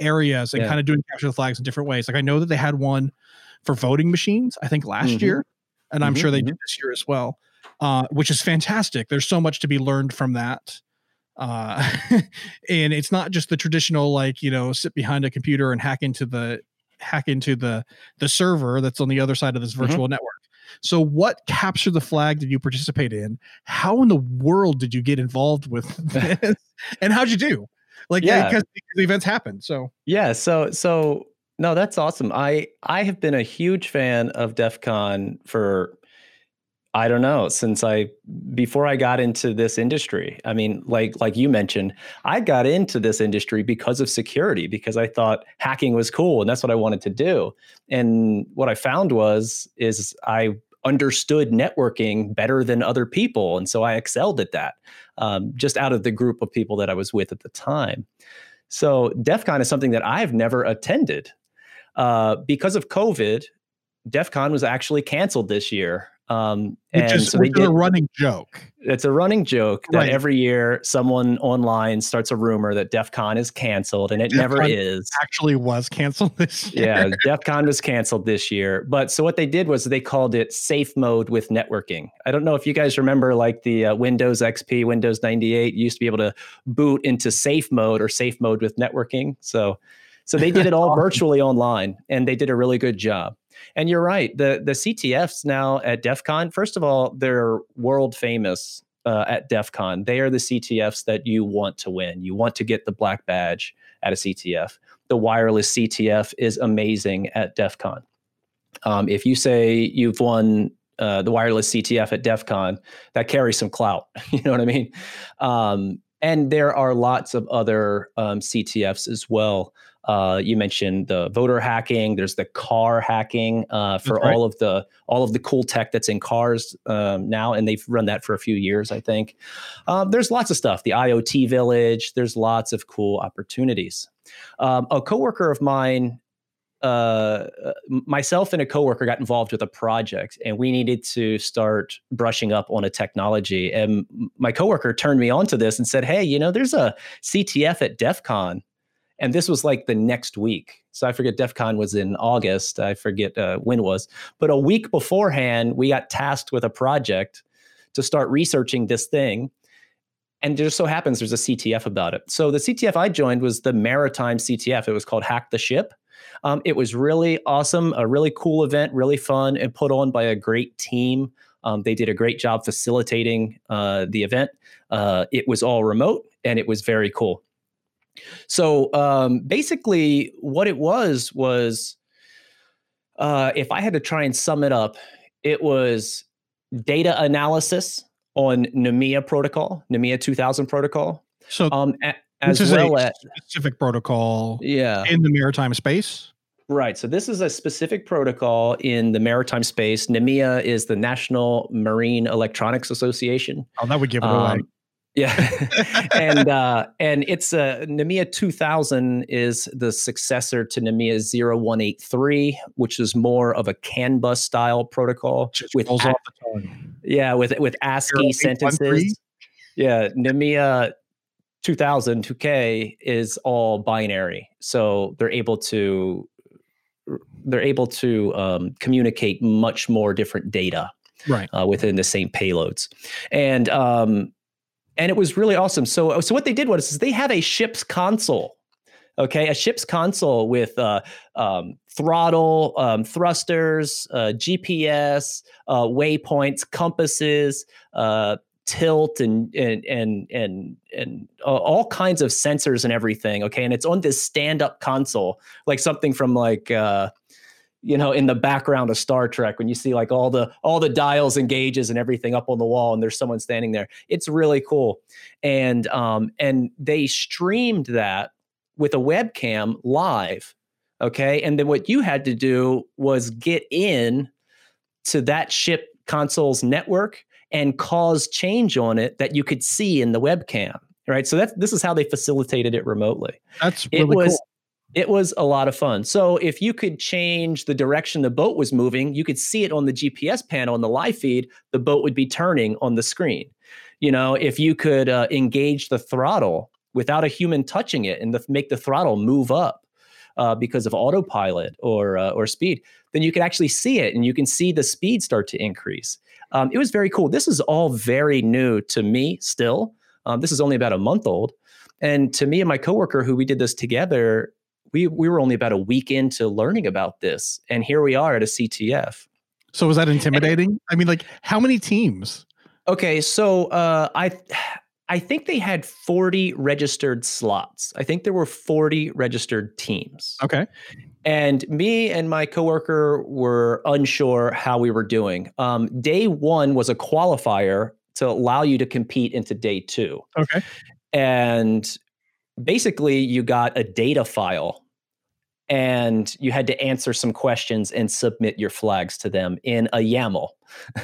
areas and yeah. kind of doing capture the flags in different ways. Like I know that they had one for voting machines, I think last mm-hmm. year and I'm mm-hmm, sure they mm-hmm. did this year as well, uh, which is fantastic. There's so much to be learned from that. Uh, and it's not just the traditional like you know sit behind a computer and hack into the hack into the the server that's on the other side of this mm-hmm. virtual mm-hmm. network. So, what capture the flag did you participate in? How in the world did you get involved with this? and how'd you do? Like, yeah, because the events happened. So, yeah, so so no, that's awesome. I I have been a huge fan of DEF CON for I don't know since I before I got into this industry. I mean, like like you mentioned, I got into this industry because of security because I thought hacking was cool and that's what I wanted to do. And what I found was is I understood networking better than other people, and so I excelled at that. Um, just out of the group of people that I was with at the time. So DEF CON is something that I've never attended. Uh, because of COVID, DEF CON was actually canceled this year. Um, and which is, so which is a running joke. It's a running joke that every year someone online starts a rumor that DEF CON is canceled, and it DEF never CON is. Actually, was canceled this year. Yeah, DEF CON was canceled this year. But so what they did was they called it safe mode with networking. I don't know if you guys remember, like the uh, Windows XP, Windows 98 used to be able to boot into safe mode or safe mode with networking. So so they did it all virtually online, and they did a really good job. And you're right. The the CTFs now at DEF CON, first of all, they're world famous uh, at DEF CON. They are the CTFs that you want to win. You want to get the black badge at a CTF. The wireless CTF is amazing at DEF CON. Um, if you say you've won uh, the wireless CTF at DEF CON, that carries some clout. you know what I mean? Um, and there are lots of other um, CTFs as well. Uh, you mentioned the voter hacking. There's the car hacking uh, for right. all of the all of the cool tech that's in cars um, now, and they've run that for a few years, I think. Um, there's lots of stuff. The IoT village. There's lots of cool opportunities. Um, a coworker of mine uh, myself and a coworker got involved with a project and we needed to start brushing up on a technology. And my coworker turned me on to this and said, Hey, you know, there's a CTF at DEF CON. And this was like the next week. So I forget DEF CON was in August. I forget uh, when it was. But a week beforehand, we got tasked with a project to start researching this thing. And it just so happens there's a CTF about it. So the CTF I joined was the Maritime CTF. It was called Hack the Ship. Um, it was really awesome, a really cool event, really fun, and put on by a great team. Um, they did a great job facilitating uh, the event. Uh, it was all remote and it was very cool. So um, basically, what it was was uh, if I had to try and sum it up, it was data analysis on NMEA protocol, NMEA 2000 protocol. So, um, a, as well as specific protocol yeah. in the maritime space. Right. So this is a specific protocol in the maritime space. NMEA is the National Marine Electronics Association. Oh, that would give it um, away. Yeah, and uh, and it's a uh, NMEA 2000 is the successor to NMEA 0183, which is more of a CAN bus style protocol Just with a- yeah with with ASCII sentences. Yeah, NMEA 2000 2K is all binary, so they're able to they're able to um, communicate much more different data right. uh, within the same payloads. And um, and it was really awesome. So so what they did was they have a ship's console okay? A ship's console with uh, um, throttle um, thrusters uh, gps uh, waypoints compasses uh, tilt and and and and and uh, all kinds of sensors and everything okay? And it's on this stand up console like something from like uh you know in the background of star trek when you see like all the all the dials and gauges and everything up on the wall and there's someone standing there. It's really cool. And um and they streamed that with a webcam live okay? And then what you had to do was get in to that ship console's network and cause change on it that you could see in the webcam right? So that's this is how they facilitated it remotely. That's really it was cool. It was a lot of fun so if you could change the direction the boat was moving you could see it on the gps panel in the live feed the boat would be turning on the screen you know if you could uh, engage the throttle without a human touching it and the, make the throttle move up uh, because of autopilot or uh, or speed, then you can actually see it and you can see the speed start to increase. Um, it was very cool. This is all very new to me still. Um, this is only about a month old. And to me and my coworker, who we did this together, we, we were only about a week into learning about this. And here we are at a CTF. So was that intimidating? And, I mean, like how many teams? Okay, so uh, I I think they had 40 registered slots. I think there were 40 registered teams. Okay. And me and my coworker were unsure how we were doing. Um, day one was a qualifier to allow you to compete into day two. Okay. And basically, you got a data file and you had to answer some questions and submit your flags to them in a YAML.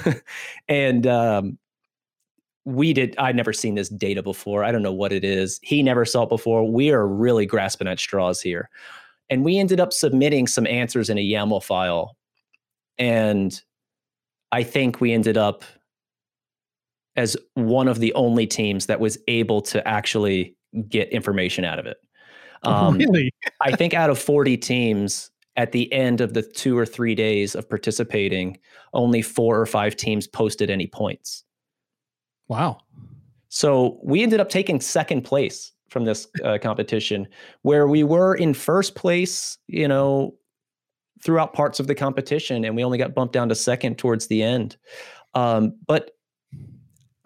and um, we did i'd never seen this data before. I don't know what it is. He never saw it before. We are really grasping at straws here. And we ended up submitting some answers in a yaml file. And i think we ended up as one of the only teams that was able to actually get information out of it um, really i think out of 40 teams at the end of the two or three days of participating only four or five teams posted any points Wow. So we ended up taking second place from this uh, competition, where we were in first place, you know, throughout parts of the competition, and we only got bumped down to second towards the end. Um, but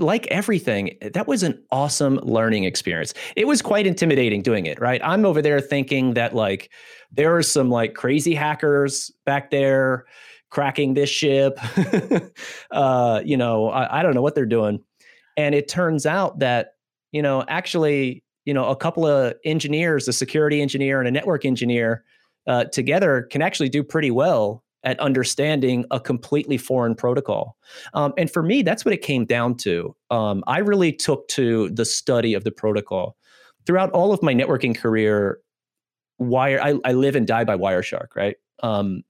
like everything, that was an awesome learning experience. It was quite intimidating doing it, right? I'm over there thinking that like there are some like crazy hackers back there cracking this ship. uh, you know, I, I don't know what they're doing and it turns out that, you know, actually you know a couple of engineers, a security engineer and a network engineer, uh, together can actually do pretty well at understanding a completely foreign protocol. Um, and for me, that's what it came down to. Um, I really took to the study of the protocol. Throughout all of my networking career, Wire, I, I live and die by Wireshark, right? Um,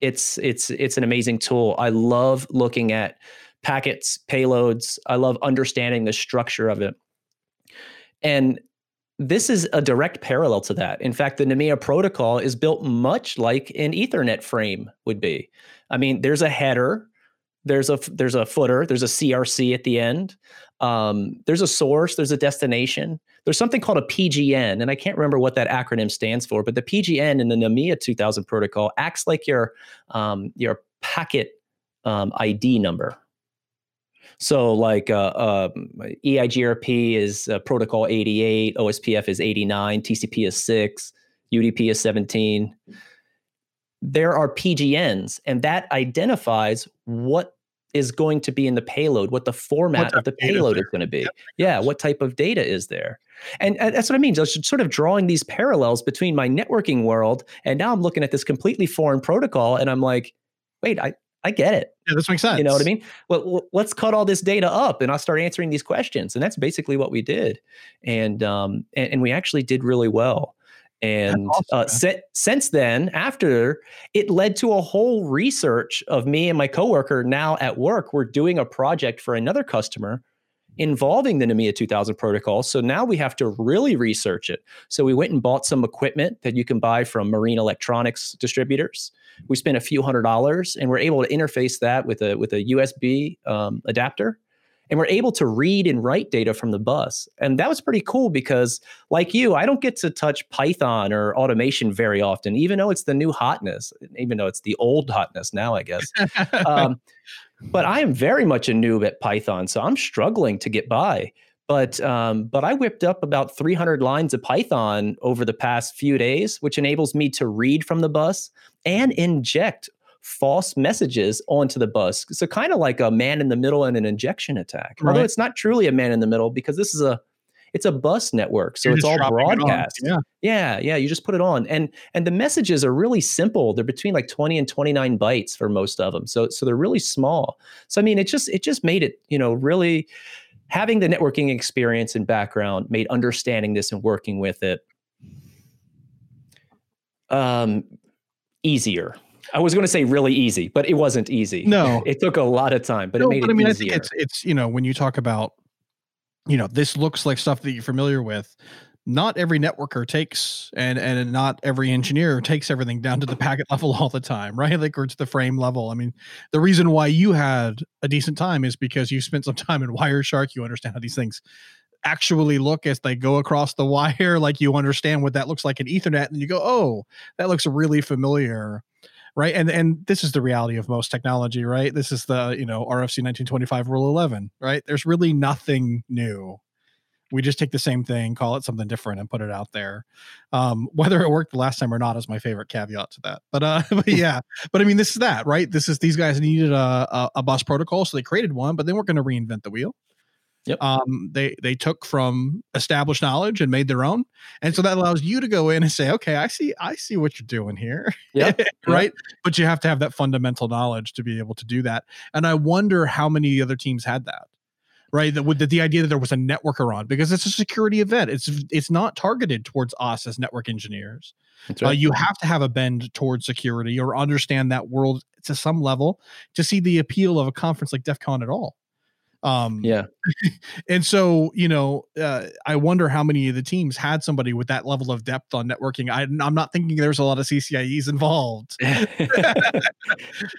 it's it's it's an amazing tool. I love looking at packets, payloads. I love understanding the structure of it. And this is a direct parallel to that. In fact, the NMEA protocol is built much like an Ethernet frame would be. I mean, there's a header, there's a there's a footer, there's a CRC at the end, um, there's a source, there's a destination. There's something called a PGN, and I can't remember what that acronym stands for, but the PGN in the NMEA 2000 protocol acts like your um, your packet um, ID number, so like uh, uh, EIGRP is uh, protocol 88, OSPF is 89, TCP is 6, UDP is 17. There are PGNs, and that identifies what is going to be in the payload, what the format what of the payload is, going to be. Yep. Yeah, what type of data is there? And, and that's what I mean. Just sort of drawing these parallels between my networking world and now I'm looking at this completely foreign protocol, and I'm like, wait, I I get it. Yeah, this makes sense. You know what I mean? Well, let's cut all this data up, and I'll start answering these questions. And that's basically what we did, and um, and, and we actually did really well. And awesome, uh, se- since then, after it led to a whole research of me and my coworker now at work. We're doing a project for another customer involving the NMEA 2000 protocol. So now we have to really research it. So we went and bought some equipment that you can buy from marine electronics distributors. We spent a few hundred dollars, and we're able to interface that with a with a USB um, adapter, and we're able to read and write data from the bus. And that was pretty cool because, like you, I don't get to touch Python or automation very often, even though it's the new hotness, even though it's the old hotness now, I guess. um, but I am very much a noob at Python, so I'm struggling to get by. But um, but I whipped up about 300 lines of Python over the past few days, which enables me to read from the bus and inject false messages onto the bus. So kind of like a man in the middle and an injection attack. Right. Although it's not truly a man in the middle because this is a it's a bus network so You're it's all broadcast it yeah yeah yeah you just put it on and and the messages are really simple they're between like 20 and 29 bytes for most of them so so they're really small so i mean it just it just made it you know really having the networking experience and background made understanding this and working with it um easier I was going to say really easy, but it wasn't easy. No, it took a lot of time, but no, it made but it I mean, easier. I think it's it's you know when you talk about you know, this looks like stuff that you're familiar with. Not every networker takes and and not every engineer takes everything down to the packet level all the time, right? Like or to the frame level. I mean, the reason why you had a decent time is because you spent some time in Wireshark. You understand how these things actually look as they go across the wire. Like you understand what that looks like in Ethernet, and you go, "Oh, that looks really familiar." Right? And and this is the reality of most technology right? This is the you know rfc 1925 rule 11 right? There's really nothing new. We just take the same thing call it something different and put it out there. Um, whether it worked the last time or not is my favorite caveat to that. But uh but yeah but i mean this is that right? This is these guys needed a, a, a bus protocol so they created one but they weren't going to reinvent the wheel Yep. Um, they they took from established knowledge and made their own, and so that allows you to go in and say, okay, I see, I see what you're doing here. Yeah. right. But you have to have that fundamental knowledge to be able to do that. And I wonder how many other teams had that. Right, that with the, the idea that there was a networker on because it's a security event. It's it's not targeted towards us as network engineers. Uh, right. Uh, you have to have a bend towards security or understand that world to some level to see the appeal of a conference like DEF CON at all. Um, yeah. and so, you know, uh, I wonder how many of the teams had somebody with that level of depth on networking. I, am not thinking there's a lot of CCIEs involved.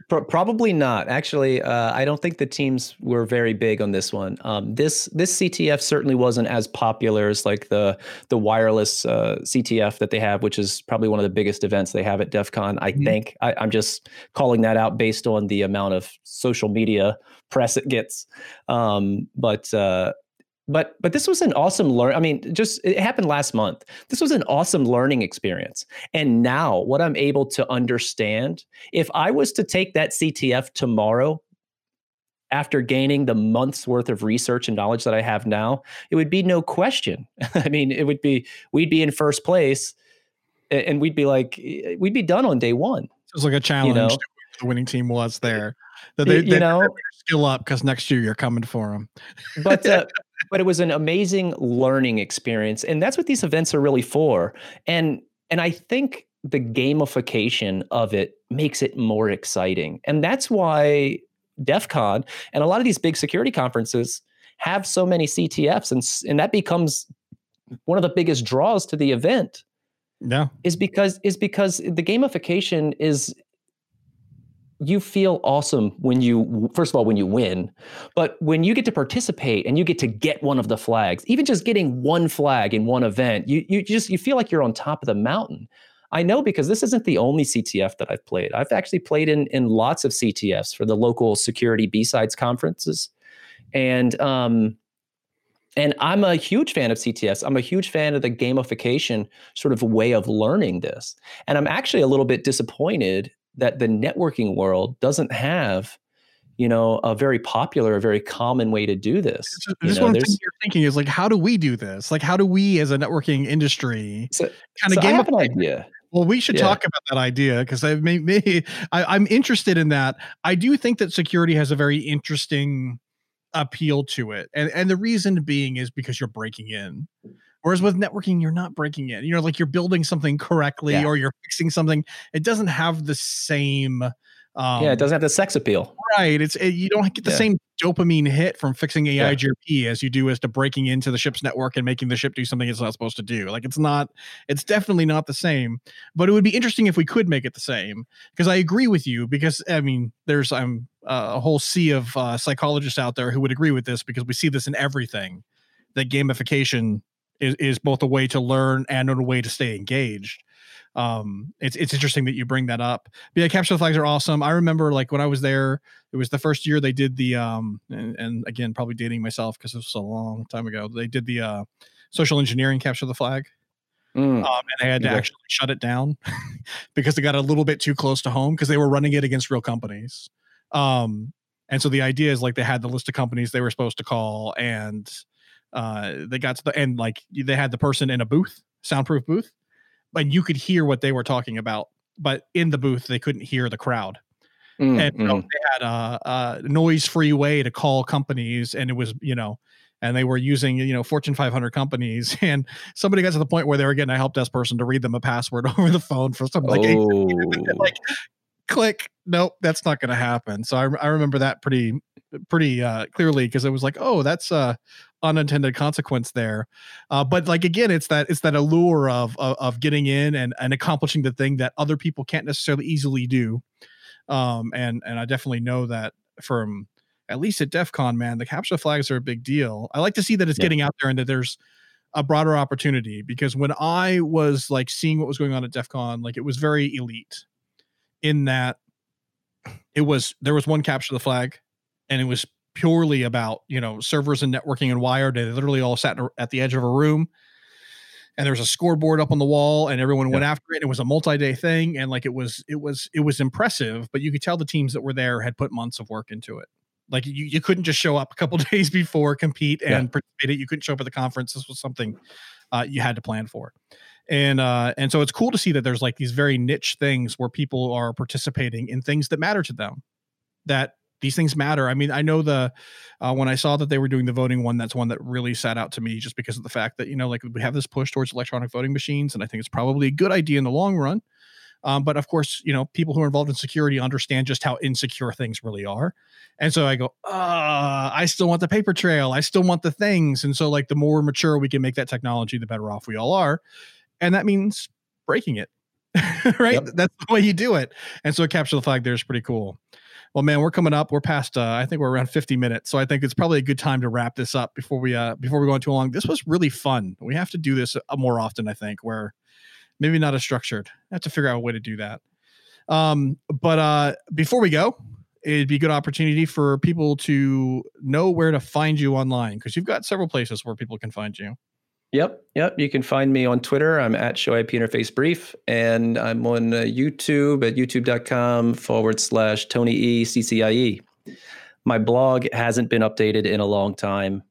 Probably not. Actually, uh, I don't think the teams were very big on this one. Um, this this CTF certainly wasn't as popular as like the the wireless uh, CTF that they have, which is probably one of the biggest events they have at DEF CON. I mm-hmm. think I, I'm just calling that out based on the amount of social media press it gets. Um, but uh, but but this was an awesome learn. I mean, just it happened last month. This was an awesome learning experience. And now, what I'm able to understand, if I was to take that CTF tomorrow, after gaining the month's worth of research and knowledge that I have now, it would be no question. I mean, it would be we'd be in first place, and we'd be like we'd be done on day one. It was like a challenge. You know? The winning team was there. That they, you they, know skill up because next year you're coming for them. but uh, but it was an amazing learning experience, and that's what these events are really for. And and I think the gamification of it makes it more exciting, and that's why DEF CON and a lot of these big security conferences have so many CTFs, and and that becomes one of the biggest draws to the event. Yeah, is because is because the gamification is you feel awesome when you first of all when you win but when you get to participate and you get to get one of the flags even just getting one flag in one event you you just you feel like you're on top of the mountain i know because this isn't the only ctf that i've played i've actually played in in lots of ctfs for the local security b-sides conferences and um and I'm a huge fan of CTFs. I'm a huge fan of the gamification sort of way of learning this. And I'm actually a little bit disappointed that the networking world doesn't have you know a very popular a very common way to do this just, know, one thing you're thinking is like how do we do this like how do we as a networking industry so, kind of so game up an idea well, we should yeah. talk about that idea because I may, I, I'm interested in that. I do think that security has a very interesting appeal to it, and and the reason being is because you're breaking in. Whereas with networking, you're not breaking it. You know, like you're building something correctly yeah. or you're fixing something. It doesn't have the same. Um, yeah, it doesn't have the sex appeal. Right. It's it, you don't get the yeah. same dopamine hit from fixing EIGRP yeah. as you do as to breaking into the ship's network and making the ship do something it's not supposed to do. Like it's not. It's definitely not the same. But it would be interesting if we could make it the same. Because I agree with you. Because I mean, there's I'm uh, a whole sea of uh, psychologists out there who would agree with this because we see this in everything. That gamification is, is both a way to learn and a way to stay engaged. Um it's it's interesting that you bring that up. But yeah capture the flags are awesome. I remember like when i was there it was the first year they did the um and, and again probably dating myself because it was a long time ago they did the uh social engineering capture the flag. Mm. um, and they had to yeah. actually shut it down because they got a little bit too close to home because they were running it against real companies. Um and so the idea is like they had the list of companies they were supposed to call and uh, they got to the end like they had the person in a booth, soundproof booth, and you could hear what they were talking about, but in the booth they couldn't hear the crowd. Mm, and you know, mm. they had a, a noise-free way to call companies, and it was you know, and they were using you know Fortune 500 companies, and somebody got to the point where they were getting a help desk person to read them a password over the phone for something like, oh. like click nope that's not going to happen so I, I remember that pretty pretty uh clearly because it was like oh that's uh unintended consequence there. Uh, but like again, it's that it's that allure of, of, of getting in and and accomplishing the thing that other people can't necessarily easily do. Um, and and I definitely know that from at least at DEF CON, man, the capture the flags are a big deal. I like to see that it's yeah. getting out there and that there's a broader opportunity because when I was like seeing what was going on at DEF CON, like it was very elite in that it was there was one capture the flag and it was purely about you know servers and networking and wired. They literally all sat at the edge of a room, and there was a scoreboard up on the wall, and everyone yeah. went after it. It was a multi-day thing, and like it was, it was, it was impressive. But you could tell the teams that were there had put months of work into it. Like you, you couldn't just show up a couple days before, compete and yeah. participate. You couldn't show up at the conference. This was something uh, you had to plan for and uh and so it's cool to see that there's like these very niche things where people are participating in things that matter to them that these things matter. I mean, I know the uh, when I saw that they were doing the voting one, that's one that really sat out to me just because of the fact that you know, like we have this push towards electronic voting machines, and I think it's probably a good idea in the long run. Um, but of course, you know, people who are involved in security understand just how insecure things really are. And so I go, uh, I still want the paper trail. I still want the things. And so, like, the more mature we can make that technology, the better off we all are. And that means breaking it, right? Yep. That's the way you do it. And so, capture the flag there is pretty cool. Well, man, we're coming up. We're past. Uh, I think we're around 50 minutes, so I think it's probably a good time to wrap this up before we uh before we go on too long. This was really fun. We have to do this uh, more often. I think where maybe not as structured. I have to figure out a way to do that. Um, but uh, before we go, it'd be a good opportunity for people to know where to find you online because you've got several places where people can find you. Yep, yep. You can find me on Twitter. I'm at Show IP Interface Brief, and I'm on uh, YouTube at youtube.com forward slash Tony E CCIE. My blog hasn't been updated in a long time.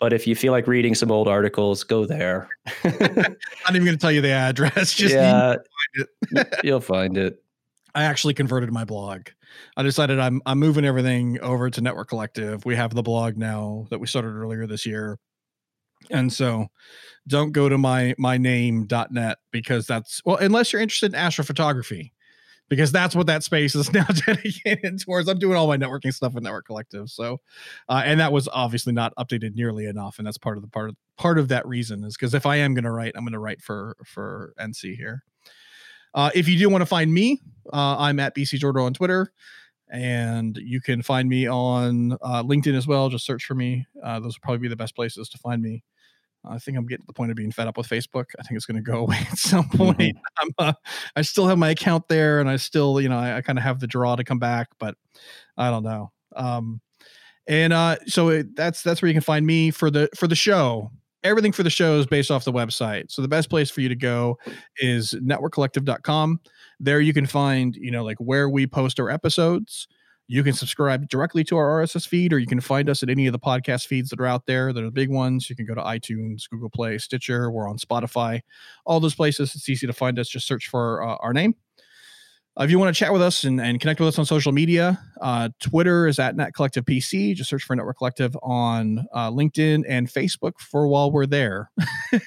But if you feel like reading some old articles, go there. I'm not even going to tell you the address. Just yeah, find you'll find it. I actually converted my blog. I decided I'm I'm moving everything over to Network Collective. We have the blog now that we started earlier this year. And so don't go to my my name.net because that's well unless you're interested in astrophotography because that's what that space is now dedicated towards. I'm doing all my networking stuff with Network Collective, so uh, and that was obviously not updated nearly enough, and that's part of the part of part of that reason is because if I am going to write, I'm going to write for for NC here. Uh, if you do want to find me, uh, I'm at BC Jordan on Twitter, and you can find me on uh, LinkedIn as well. Just search for me; uh, those will probably be the best places to find me. I think I'm getting to the point of being fed up with Facebook. I think it's going to go away at some point. Mm-hmm. Uh, i still have my account there, and I still, you know, I, I kind of have the draw to come back, but I don't know. Um, and uh, so it, that's that's where you can find me for the for the show. Everything for the show is based off the website. So the best place for you to go is networkcollective.com. There you can find, you know, like where we post our episodes you can subscribe directly to our RSS feed, or you can find us at any of the podcast feeds that are out there. That are the big ones. You can go to iTunes, Google Play, Stitcher. We're on Spotify, all those places. It's easy to find us. Just search for uh, our name. Uh, if you want to chat with us and, and connect with us on social media, uh, Twitter is at Net Collective PC. Just search for Network Collective on uh, LinkedIn and Facebook for while we're there.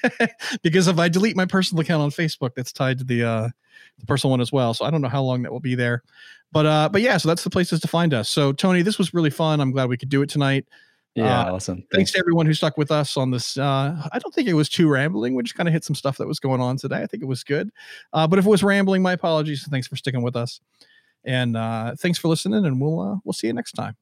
because if I delete my personal account on Facebook, that's tied to the uh, the personal one as well. So I don't know how long that will be there. But uh, but yeah, so that's the places to find us. So Tony, this was really fun. I'm glad we could do it tonight. Yeah, uh, awesome. Thanks. thanks. to everyone who stuck with us on this. Uh, I don't think it was too rambling. We just kind of hit some stuff that was going on today. I think it was good. Uh, but if it was rambling, my apologies. Thanks for sticking with us, and uh, thanks for listening. And we'll uh, we'll see you next time.